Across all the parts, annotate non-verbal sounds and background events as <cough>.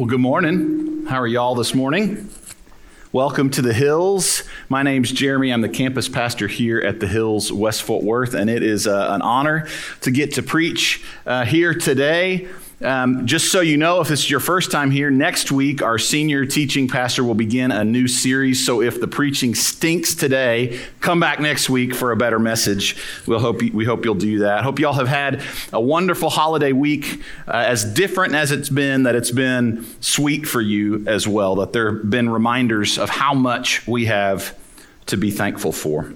Well, good morning. How are y'all this morning? Welcome to the Hills. My name's Jeremy. I'm the campus pastor here at the Hills, West Fort Worth, and it is uh, an honor to get to preach uh, here today. Um, just so you know, if this is your first time here, next week our senior teaching pastor will begin a new series. So if the preaching stinks today, come back next week for a better message. We'll hope we hope you'll do that. Hope y'all have had a wonderful holiday week, uh, as different as it's been. That it's been sweet for you as well. That there have been reminders of how much we have to be thankful for.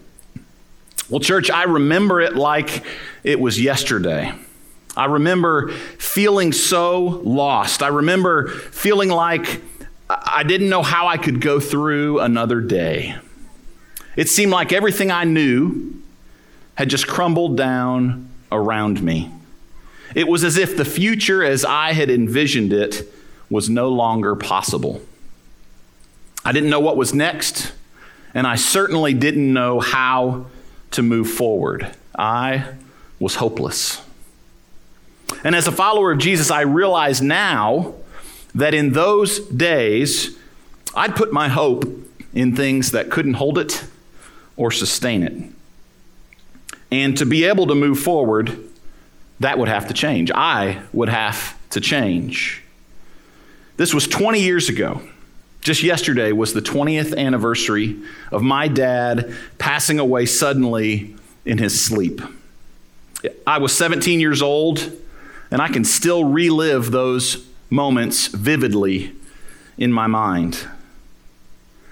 Well, church, I remember it like it was yesterday. I remember feeling so lost. I remember feeling like I didn't know how I could go through another day. It seemed like everything I knew had just crumbled down around me. It was as if the future as I had envisioned it was no longer possible. I didn't know what was next, and I certainly didn't know how to move forward. I was hopeless. And as a follower of Jesus, I realize now that in those days, I'd put my hope in things that couldn't hold it or sustain it. And to be able to move forward, that would have to change. I would have to change. This was 20 years ago. Just yesterday was the 20th anniversary of my dad passing away suddenly in his sleep. I was 17 years old and I can still relive those moments vividly in my mind.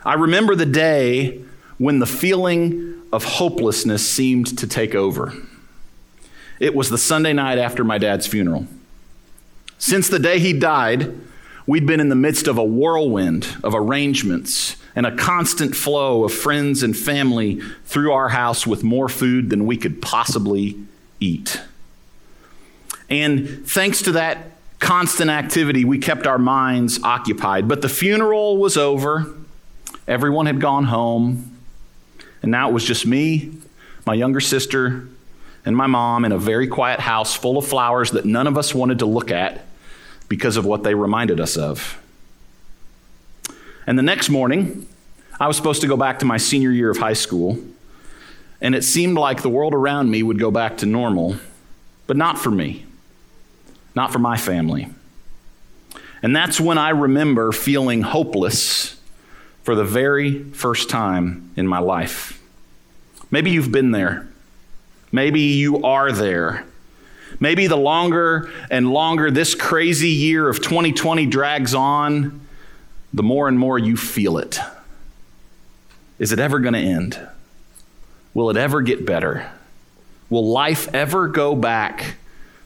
I remember the day when the feeling of hopelessness seemed to take over. It was the Sunday night after my dad's funeral. Since the day he died, we'd been in the midst of a whirlwind of arrangements and a constant flow of friends and family through our house with more food than we could possibly eat. And thanks to that constant activity, we kept our minds occupied. But the funeral was over, everyone had gone home, and now it was just me, my younger sister, and my mom in a very quiet house full of flowers that none of us wanted to look at because of what they reminded us of. And the next morning, I was supposed to go back to my senior year of high school, and it seemed like the world around me would go back to normal, but not for me not for my family. And that's when I remember feeling hopeless for the very first time in my life. Maybe you've been there. Maybe you are there. Maybe the longer and longer this crazy year of 2020 drags on, the more and more you feel it. Is it ever going to end? Will it ever get better? Will life ever go back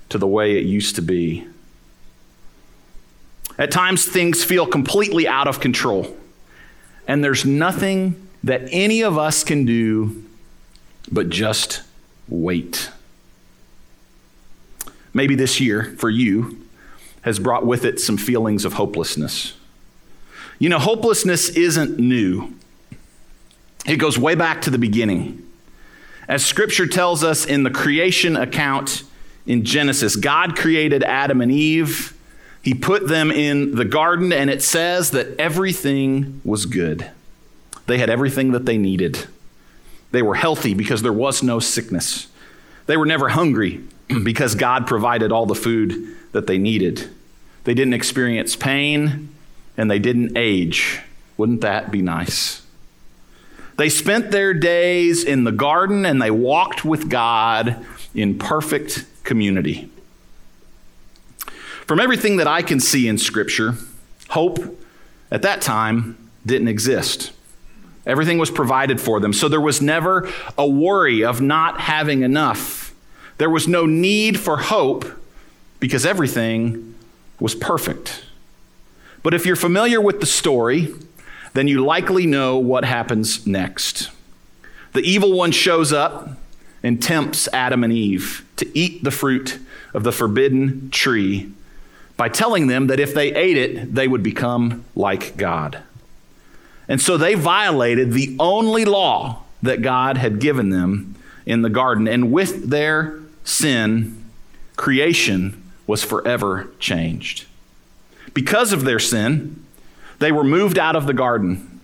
to the way it used to be. At times, things feel completely out of control, and there's nothing that any of us can do but just wait. Maybe this year, for you, has brought with it some feelings of hopelessness. You know, hopelessness isn't new, it goes way back to the beginning. As scripture tells us in the creation account, in Genesis. God created Adam and Eve. He put them in the garden, and it says that everything was good. They had everything that they needed. They were healthy because there was no sickness. They were never hungry <clears throat> because God provided all the food that they needed. They didn't experience pain and they didn't age. Wouldn't that be nice? They spent their days in the garden and they walked with God in perfect community. From everything that I can see in Scripture, hope at that time didn't exist. Everything was provided for them. So there was never a worry of not having enough. There was no need for hope because everything was perfect. But if you're familiar with the story, then you likely know what happens next. The evil one shows up and tempts Adam and Eve to eat the fruit of the forbidden tree by telling them that if they ate it, they would become like God. And so they violated the only law that God had given them in the garden. And with their sin, creation was forever changed. Because of their sin, they were moved out of the garden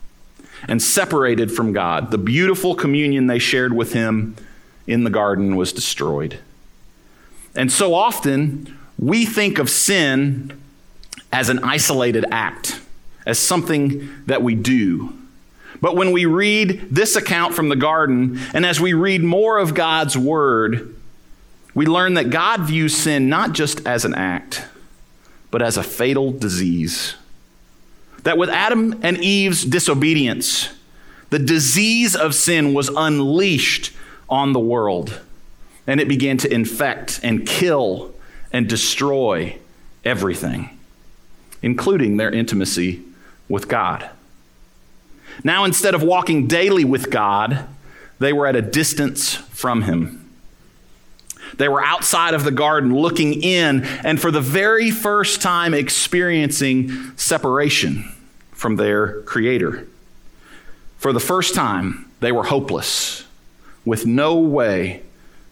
and separated from God. The beautiful communion they shared with Him in the garden was destroyed. And so often, we think of sin as an isolated act, as something that we do. But when we read this account from the garden, and as we read more of God's word, we learn that God views sin not just as an act, but as a fatal disease. That with Adam and Eve's disobedience, the disease of sin was unleashed on the world, and it began to infect and kill and destroy everything, including their intimacy with God. Now, instead of walking daily with God, they were at a distance from Him. They were outside of the garden looking in, and for the very first time experiencing separation from their Creator. For the first time, they were hopeless, with no way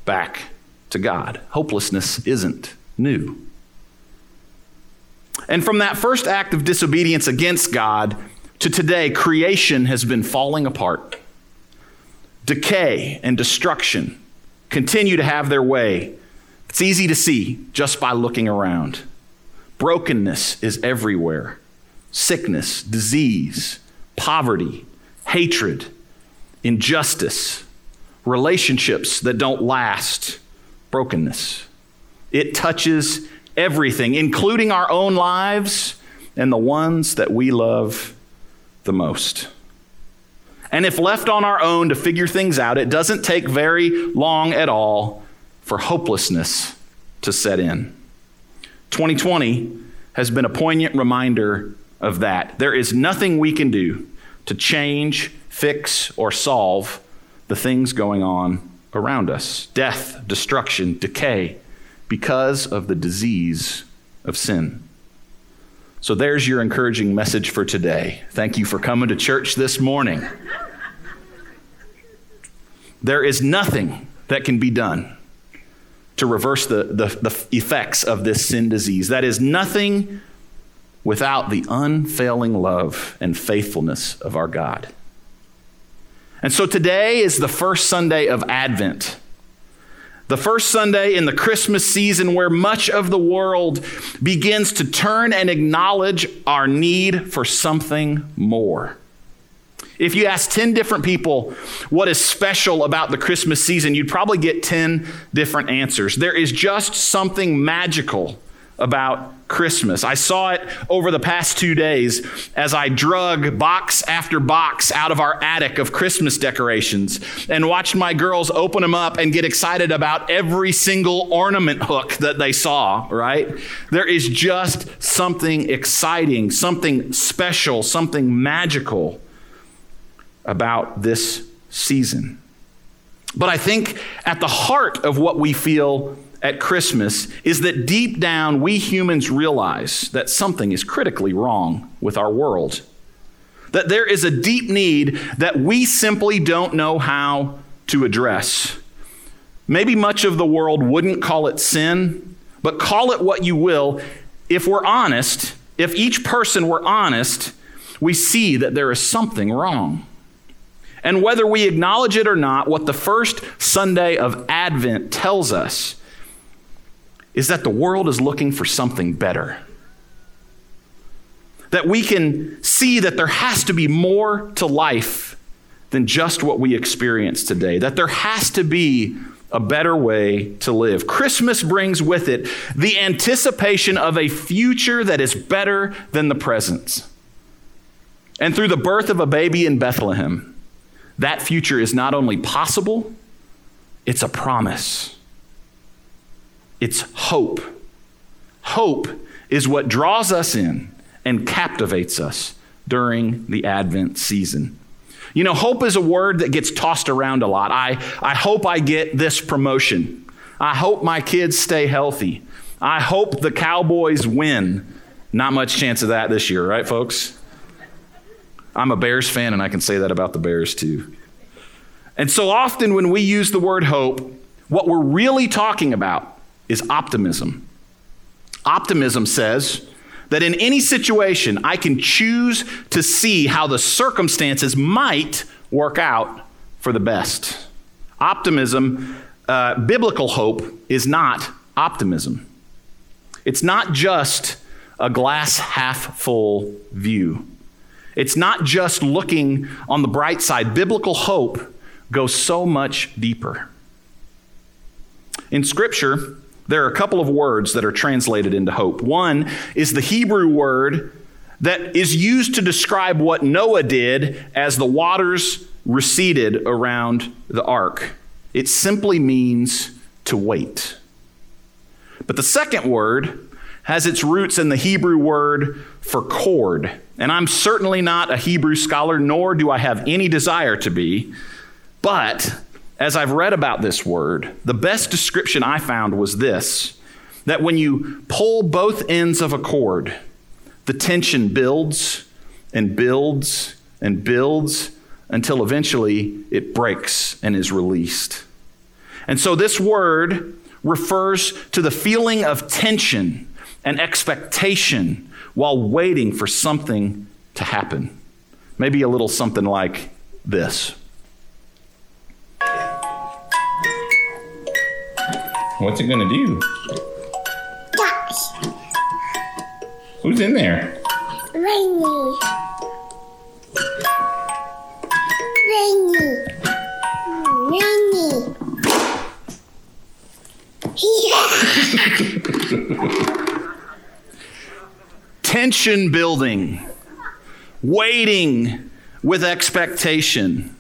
back to God. Hopelessness isn't new. And from that first act of disobedience against God to today, creation has been falling apart. Decay and destruction continue to have their way. It's easy to see just by looking around. Brokenness is everywhere sickness, disease, poverty, hatred, injustice, relationships that don't last, brokenness. It touches everything, including our own lives and the ones that we love the most. And if left on our own to figure things out, it doesn't take very long at all for hopelessness to set in. 2020 has been a poignant reminder of that. There is nothing we can do to change, fix, or solve the things going on around us death, destruction, decay because of the disease of sin. So there's your encouraging message for today. Thank you for coming to church this morning. There is nothing that can be done to reverse the, the, the, effects of this sin disease. That is nothing without the unfailing love and faithfulness of our God. And so today is the first Sunday of Advent. The first Sunday in the Christmas season, where much of the world begins to turn and acknowledge our need for something more. If you ask 10 different people what is special about the Christmas season, you'd probably get 10 different answers. There is just something magical about Christmas. I saw it over the past two days as I drug box after box out of our attic of Christmas decorations and watched my girls open them up and get excited about every single ornament hook that they saw, right? There is just something exciting, something special, something magical about this season. But I think at the heart of what we feel at Christmas is that deep down we humans realize that something is critically wrong with our world. That there is a deep need that we simply don't know how to address. Maybe much of the world wouldn't call it sin, but call it what you will. If we're honest, if each person were honest, we see that there is something wrong. And whether we acknowledge it or not, what the first Sunday of Advent tells us is that the world is looking for something better. That we can see that there has to be more to life than just what we experience today, that there has to be a better way to live. Christmas brings with it the anticipation of a future that is better than the present. And through the birth of a baby in Bethlehem, that future is not only possible, it's a promise. It's hope. Hope is what draws us in and captivates us during the Advent season. You know, hope is a word that gets tossed around a lot. I, I hope I get this promotion. I hope my kids stay healthy. I hope the Cowboys win. Not much chance of that this year, right, folks? I'm a Bears fan, and I can say that about the Bears too. And so often when we use the word hope, what we're really talking about is optimism. Optimism says that in any situation I can choose to see how the circumstances might work out for the best. Optimism, uh, biblical hope, is not optimism. It's not just a glass half full view. It's not just looking on the bright side. Biblical hope goes so much deeper. In Scripture, there are a couple of words that are translated into hope. One is the Hebrew word that is used to describe what Noah did as the waters receded around the ark. It simply means to wait. But the second word has its roots in the Hebrew word for cord. And I'm certainly not a Hebrew scholar, nor do I have any desire to be. But as I've read about this word, the best description I found was this that when you pull both ends of a cord, the tension builds and builds and builds until eventually it breaks and is released. And so this word refers to the feeling of tension and expectation while waiting for something to happen. Maybe a little something like this. What's it going to do? Gosh, Who's in there? rainy. Rainy. Rainy. Yeah. <laughs> Tension building, waiting with expectation.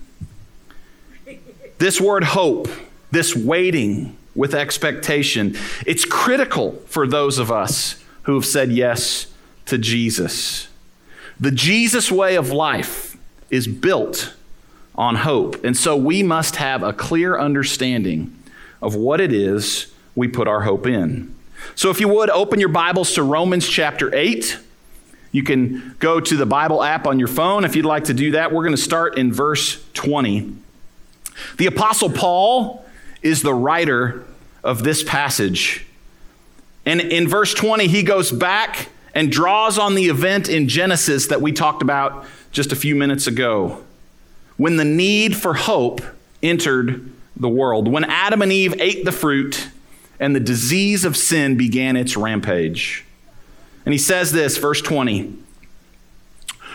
This word hope, this waiting with expectation, it's critical for those of us who have said yes to Jesus. The Jesus way of life is built on hope. And so we must have a clear understanding of what it is we put our hope in. So if you would, open your Bibles to Romans chapter 8. You can go to the Bible app on your phone if you'd like to do that. We're going to start in verse 20. The Apostle Paul is the writer of this passage. And in verse 20, he goes back and draws on the event in Genesis that we talked about just a few minutes ago when the need for hope entered the world, when Adam and Eve ate the fruit and the disease of sin began its rampage. And he says this, verse 20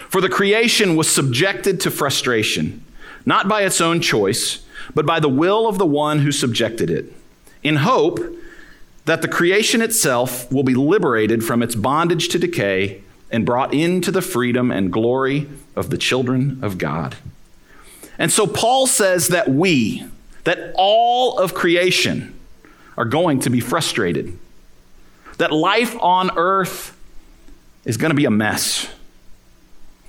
For the creation was subjected to frustration, not by its own choice, but by the will of the one who subjected it, in hope that the creation itself will be liberated from its bondage to decay and brought into the freedom and glory of the children of God. And so Paul says that we, that all of creation, are going to be frustrated. That life on earth is going to be a mess.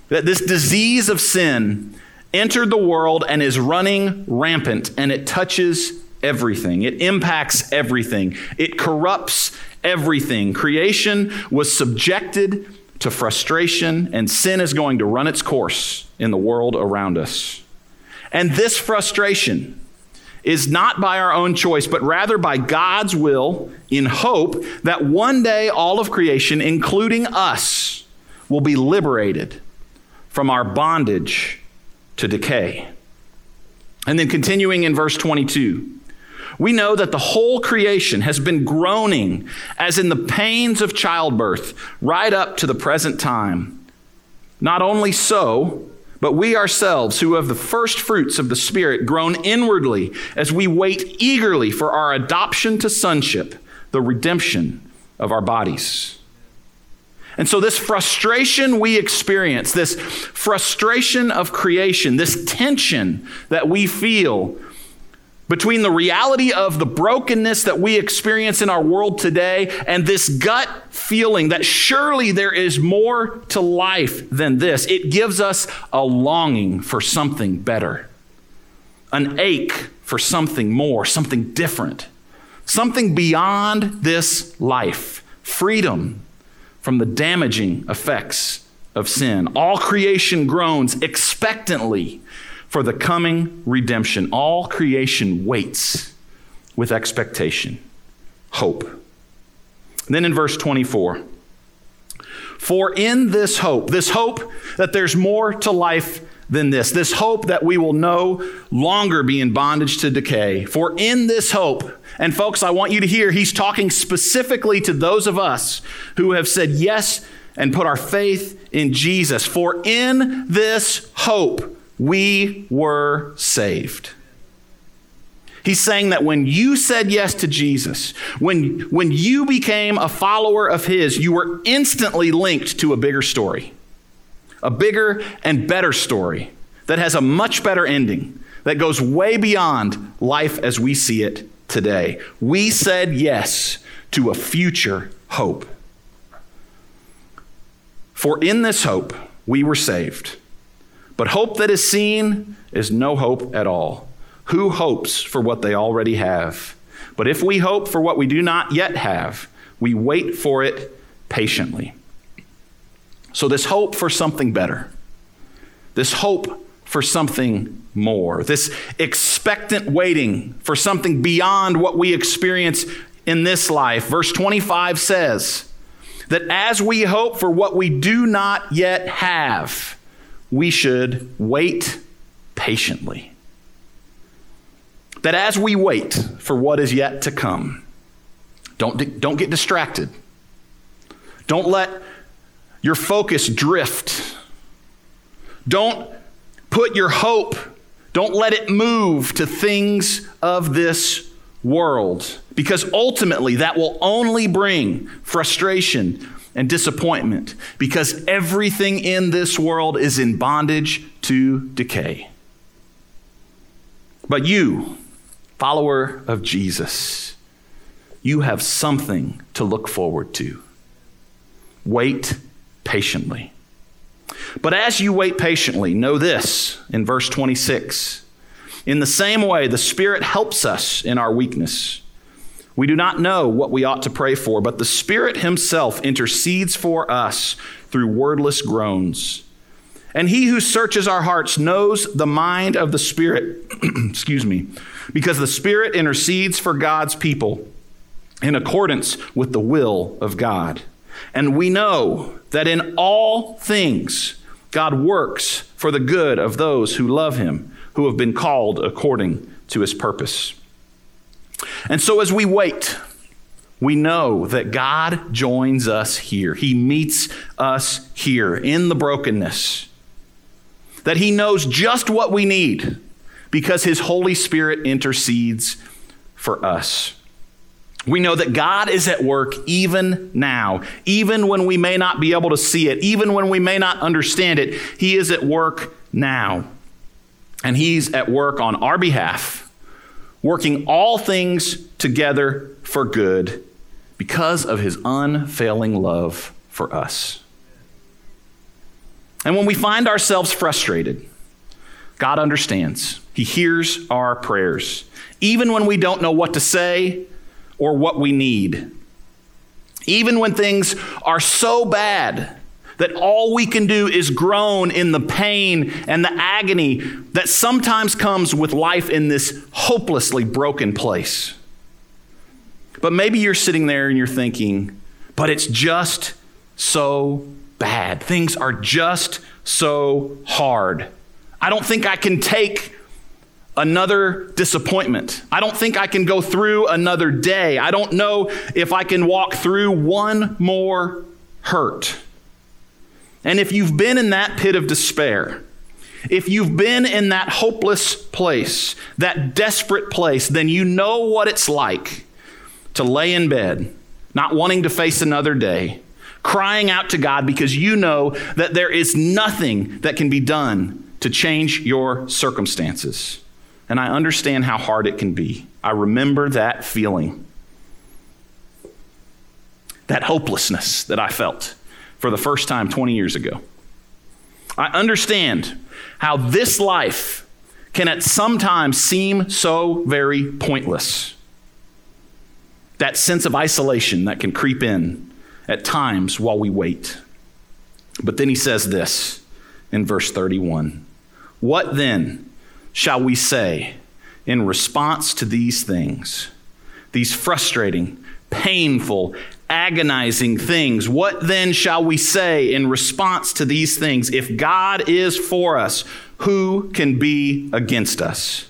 That this disease of sin entered the world and is running rampant, and it touches everything. It impacts everything. It corrupts everything. Creation was subjected to frustration, and sin is going to run its course in the world around us. And this frustration is not by our own choice, but rather by God's will in hope that one day all of creation, including us, will be liberated from our bondage to decay. And then continuing in verse 22. We know that the whole creation has been groaning as in the pains of childbirth right up to the present time. Not only so, but we ourselves, who have the first fruits of the Spirit, groan inwardly as we wait eagerly for our adoption to sonship, the redemption of our bodies. And so, this frustration we experience, this frustration of creation, this tension that we feel between the reality of the brokenness that we experience in our world today and this gut feeling that surely there is more to life than this, it gives us a longing for something better, an ache for something more, something different, something beyond this life, freedom from the damaging effects of sin. All creation groans expectantly for the coming redemption. All creation waits with expectation, hope. And then in verse 24, For in this hope, this hope that there's more to life than this, this hope that we will no longer be in bondage to decay. For in this hope, and folks, I want you to hear, he's talking specifically to those of us who have said yes and put our faith in Jesus. For in this hope, we were saved. He's saying that when you said yes to Jesus, when, when you became a follower of His, you were instantly linked to a bigger story, a bigger and better story that has a much better ending, that goes way beyond life as we see it today. We said yes to a future hope. For in this hope we were saved. But hope that is seen is no hope at all. Who hopes for what they already have? But if we hope for what we do not yet have, we wait for it patiently. So, this hope for something better, this hope for something more, this expectant waiting for something beyond what we experience in this life. Verse 25 says that as we hope for what we do not yet have, we should wait patiently that as we wait for what is yet to come, don't, don't get distracted. Don't let your focus drift. Don't put your hope, don't let it move to things of this world, because ultimately that will only bring frustration and disappointment, because everything in this world is in bondage to decay. But you, follower of Jesus, you have something to look forward to. Wait patiently. But as you wait patiently, know this in verse 26 In the same way, the Spirit helps us in our weakness. We do not know what we ought to pray for, but the Spirit Himself intercedes for us through wordless groans. And He who searches our hearts knows the mind of the Spirit, <clears throat> excuse me, because the Spirit intercedes for God's people in accordance with the will of God. And we know that in all things, God works for the good of those who love Him, who have been called according to His purpose. And so as we wait, we know that God joins us here. He meets us here in the brokenness. That He knows just what we need because his Holy Spirit intercedes for us. We know that God is at work even now, even when we may not be able to see it, even when we may not understand it. He is at work now. And He's at work on our behalf, working all things together for good because of His unfailing love for us. And when we find ourselves frustrated, God understands. He hears our prayers, even when we don't know what to say or what we need. Even when things are so bad that all we can do is groan in the pain and the agony that sometimes comes with life in this hopelessly broken place. But maybe you're sitting there and you're thinking, but it's just so bad. Things are just so hard. I don't think I can take another disappointment. I don't think I can go through another day. I don't know if I can walk through one more hurt. And if you've been in that pit of despair, if you've been in that hopeless place, that desperate place, then you know what it's like to lay in bed, not wanting to face another day, crying out to God because you know that there is nothing that can be done to change your circumstances. And I understand how hard it can be. I remember that feeling, that hopelessness that I felt for the first time 20 years ago. I understand how this life can at some times seem so very pointless. That sense of isolation that can creep in at times while we wait. But then he says this in verse 31 what then shall we say in response to these things? These frustrating, painful, agonizing things. What then shall we say in response to these things? If God is for us, who can be against us?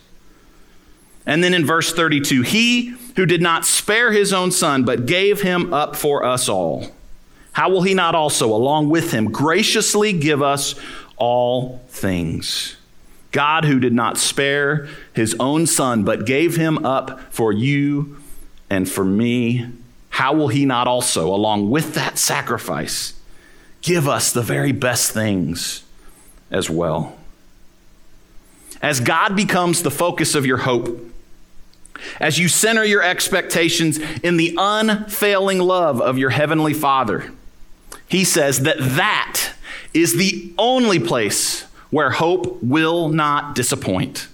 And then in verse 32, he who did not spare his own son, but gave him up for us all, how will he not also, along with him, graciously give us all things? God, who did not spare his own son, but gave him up for you and for me, how will he not also, along with that sacrifice, give us the very best things as well? As God becomes the focus of your hope, as you center your expectations in the unfailing love of your heavenly Father, he says that that is the only place where hope will not disappoint.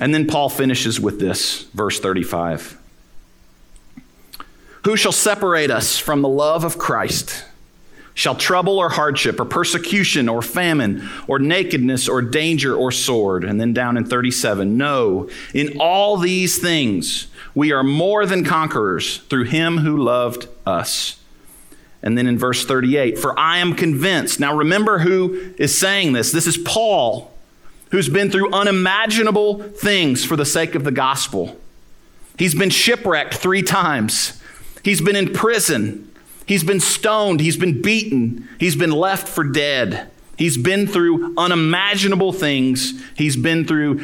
And then Paul finishes with this, verse 35. Who shall separate us from the love of Christ? Shall trouble or hardship or persecution or famine or nakedness or danger or sword? And then down in 37, no, in all these things we are more than conquerors through him who loved us. And then in verse 38, for I am convinced. Now remember who is saying this. This is Paul, who's been through unimaginable things for the sake of the gospel. He's been shipwrecked three times, he's been in prison. He's been stoned. He's been beaten. He's been left for dead. He's been through unimaginable things. He's been through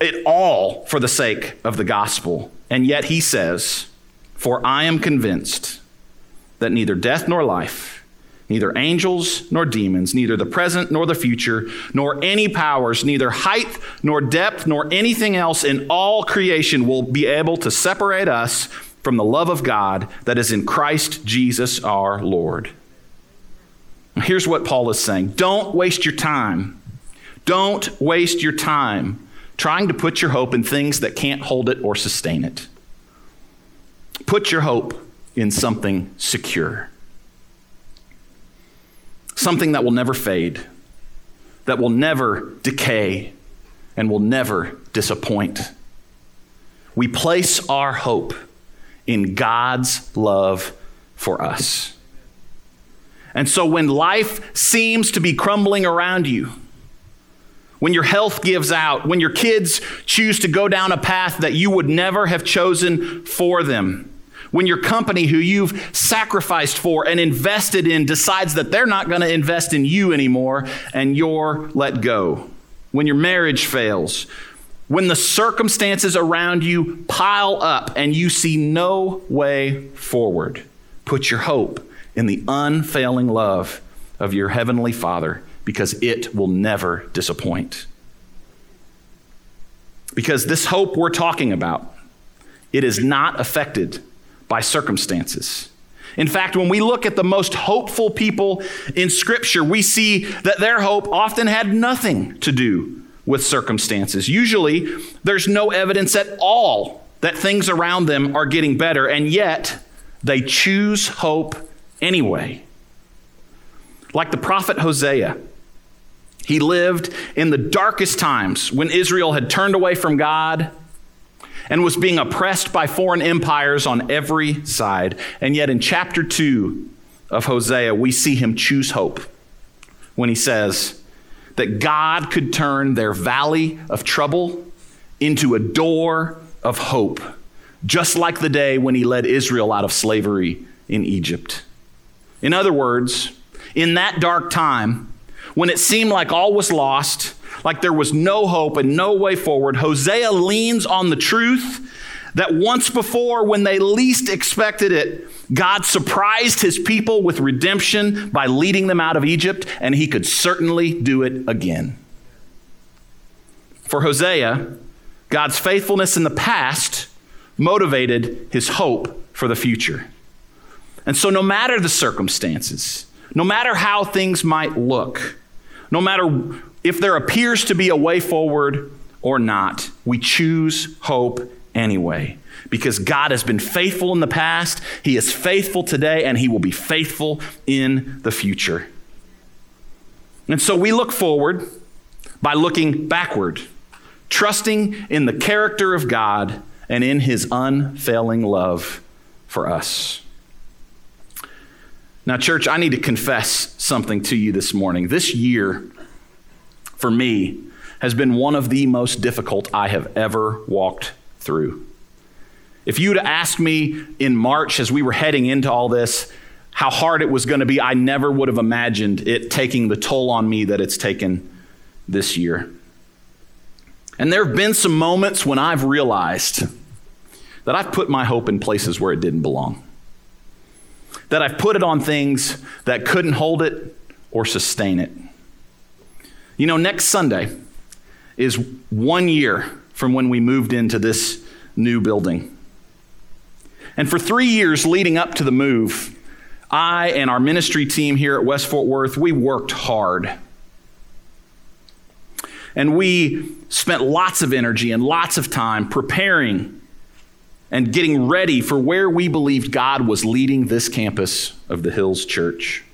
it all for the sake of the gospel. And yet he says, For I am convinced that neither death nor life, neither angels nor demons, neither the present nor the future, nor any powers, neither height nor depth, nor anything else in all creation will be able to separate us from the love of God that is in Christ Jesus our Lord. Here's what Paul is saying Don't waste your time. Don't waste your time trying to put your hope in things that can't hold it or sustain it. Put your hope in something secure, something that will never fade, that will never decay, and will never disappoint. We place our hope in God's love for us. And so when life seems to be crumbling around you, when your health gives out, when your kids choose to go down a path that you would never have chosen for them, when your company who you've sacrificed for and invested in decides that they're not going to invest in you anymore and you're let go, when your marriage fails, when the circumstances around you pile up and you see no way forward, put your hope in the unfailing love of your heavenly Father because it will never disappoint. Because this hope we're talking about, it is not affected by circumstances. In fact, when we look at the most hopeful people in Scripture, we see that their hope often had nothing to do with circumstances. Usually, there's no evidence at all that things around them are getting better, and yet they choose hope anyway. Like the prophet Hosea, he lived in the darkest times when Israel had turned away from God and was being oppressed by foreign empires on every side. And yet, in chapter 2 of Hosea, we see him choose hope when he says, that God could turn their valley of trouble into a door of hope, just like the day when he led Israel out of slavery in Egypt. In other words, in that dark time, when it seemed like all was lost, like there was no hope and no way forward, Hosea leans on the truth that once before, when they least expected it, God surprised his people with redemption by leading them out of Egypt, and he could certainly do it again. For Hosea, God's faithfulness in the past motivated his hope for the future. And so, no matter the circumstances, no matter how things might look, no matter if there appears to be a way forward or not, we choose hope anyway because God has been faithful in the past, He is faithful today, and He will be faithful in the future. And so we look forward by looking backward, trusting in the character of God and in His unfailing love for us. Now, church, I need to confess something to you this morning. This year, for me, has been one of the most difficult I have ever walked through. If you'd asked me in March as we were heading into all this how hard it was going to be, I never would have imagined it taking the toll on me that it's taken this year. And there have been some moments when I've realized that I've put my hope in places where it didn't belong. That I've put it on things that couldn't hold it or sustain it. You know, next Sunday is one year from when we moved into this new building. And for three years leading up to the move, I and our ministry team here at West Fort Worth, we worked hard. And we spent lots of energy and lots of time preparing and getting ready for where we believed God was leading this campus of the Hills Church.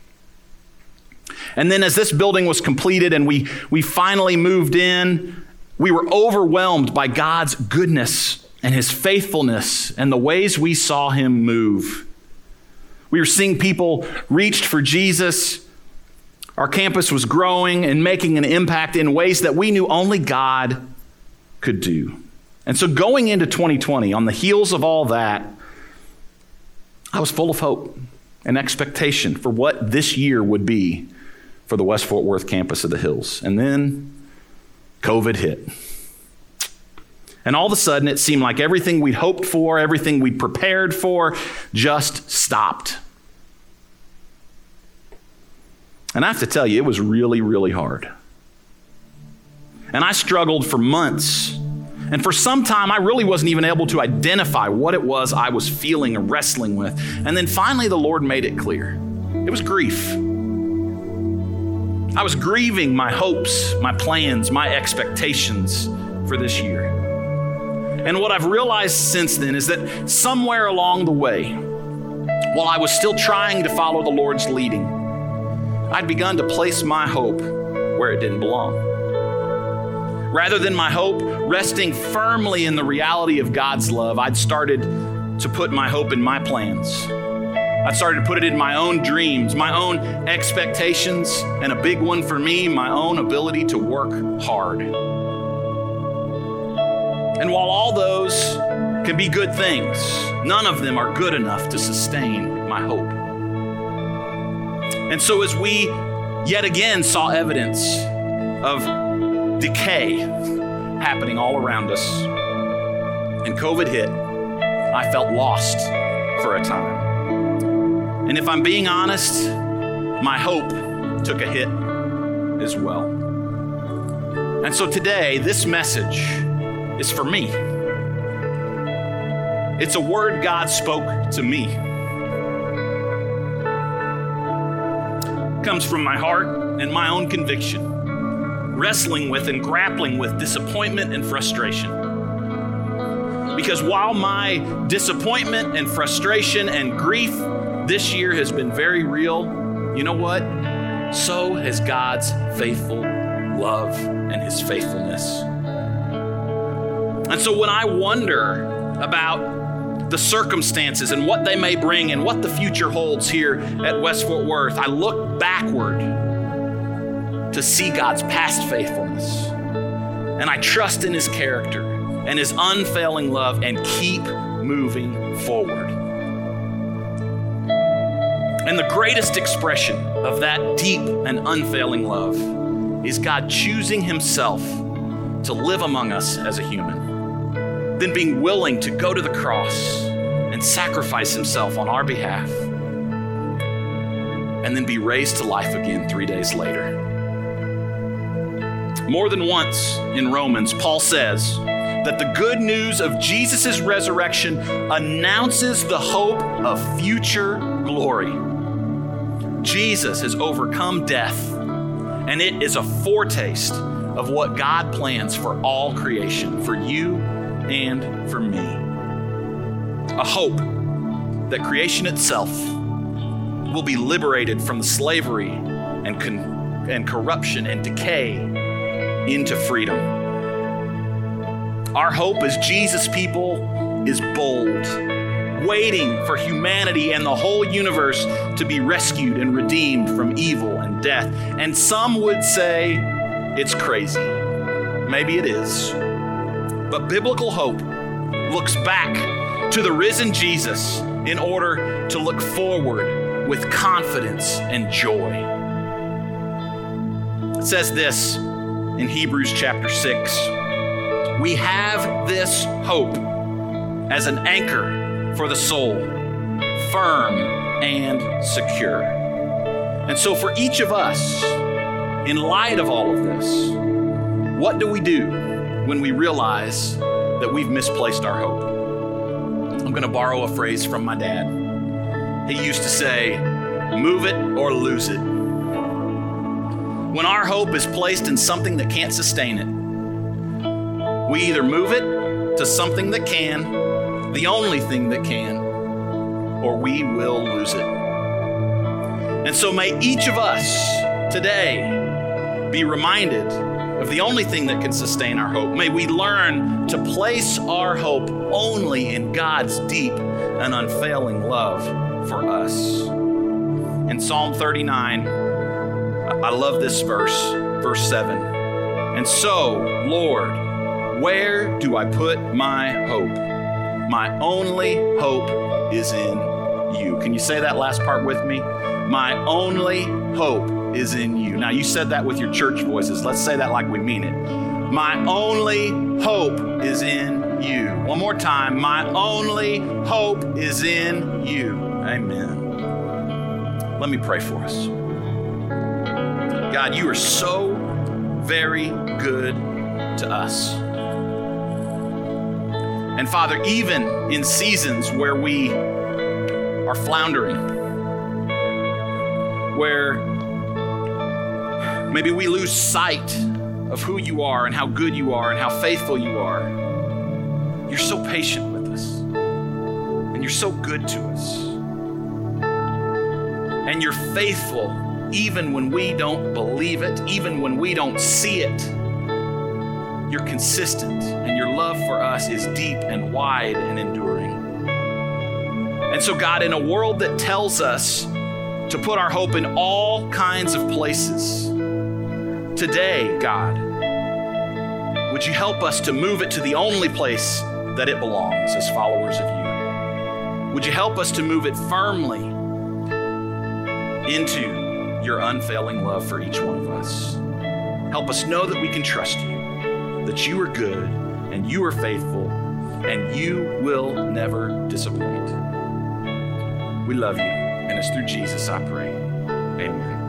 And then, as this building was completed and we, we finally moved in, we were overwhelmed by God's goodness and His faithfulness and the ways we saw Him move. We were seeing people reached for Jesus. Our campus was growing and making an impact in ways that we knew only God could do. And so, going into 2020, on the heels of all that, I was full of hope and expectation for what this year would be for the West Fort Worth campus of the Hills. And then COVID hit. And all of a sudden, it seemed like everything we'd hoped for, everything we'd prepared for, just stopped. And I have to tell you, it was really, really hard. And I struggled for months and for some time, I really wasn't even able to identify what it was I was feeling and wrestling with. And then finally, the Lord made it clear it was grief. I was grieving my hopes, my plans, my expectations for this year. And what I've realized since then is that somewhere along the way, while I was still trying to follow the Lord's leading, I'd begun to place my hope where it didn't belong. Rather than my hope resting firmly in the reality of God's love, I'd started to put my hope in my plans. I started to put it in my own dreams, my own expectations, and a big one for me, my own ability to work hard. And while all those can be good things, none of them are good enough to sustain my hope. And so, as we yet again saw evidence of decay happening all around us. And COVID hit. I felt lost for a time. And if I'm being honest, my hope took a hit as well. And so today, this message is for me. It's a word God spoke to me. It comes from my heart and my own conviction wrestling with and grappling with disappointment and frustration. Because while my disappointment and frustration and grief this year has been very real, you know what? So has God's faithful love and his faithfulness. And so when I wonder about the circumstances and what they may bring and what the future holds here at West Fort Worth, I look backward to see God's past faithfulness. And I trust in his character and his unfailing love and keep moving forward. And the greatest expression of that deep and unfailing love is God choosing himself to live among us as a human, then being willing to go to the cross and sacrifice himself on our behalf, and then be raised to life again three days later. More than once in Romans, Paul says that the good news of Jesus' resurrection announces the hope of future glory. Jesus has overcome death, and it is a foretaste of what God plans for all creation, for you and for me. A hope that creation itself will be liberated from the slavery and, con- and corruption and decay into freedom. Our hope as Jesus people is bold waiting for humanity and the whole universe to be rescued and redeemed from evil and death. And some would say it's crazy. Maybe it is. But biblical hope looks back to the risen Jesus in order to look forward with confidence and joy. It says this in Hebrews chapter 6 We have this hope as an anchor for the soul, firm and secure. And so, for each of us, in light of all of this, what do we do when we realize that we've misplaced our hope? I'm going to borrow a phrase from my dad. He used to say, move it or lose it. When our hope is placed in something that can't sustain it, we either move it to something that can, the only thing that can, or we will lose it. And so may each of us today be reminded of the only thing that can sustain our hope. May we learn to place our hope only in God's deep and unfailing love for us. In Psalm 39, I love this verse, verse 7. And so, Lord, where do I put my hope? My only hope is in you. Can you say that last part with me? My only hope is in you. Now, you said that with your church voices. Let's say that like we mean it. My only hope is in you. One more time. My only hope is in you. Amen. Let me pray for us. God, you are so very good to us. And Father, even in seasons where we are floundering, where maybe we lose sight of who you are and how good you are and how faithful you are, you're so patient with us. And you're so good to us. And you're faithful even when we don't believe it, even when we don't see it. You're consistent, and your love for us is deep and wide and enduring. And so, God, in a world that tells us to put our hope in all kinds of places, today, God, would you help us to move it to the only place that it belongs as followers of you? Would you help us to move it firmly into your unfailing love for each one of us. Help us know that we can trust you, that you are good and you are faithful, and you will never disappoint. We love you, and it's through Jesus I pray. Amen.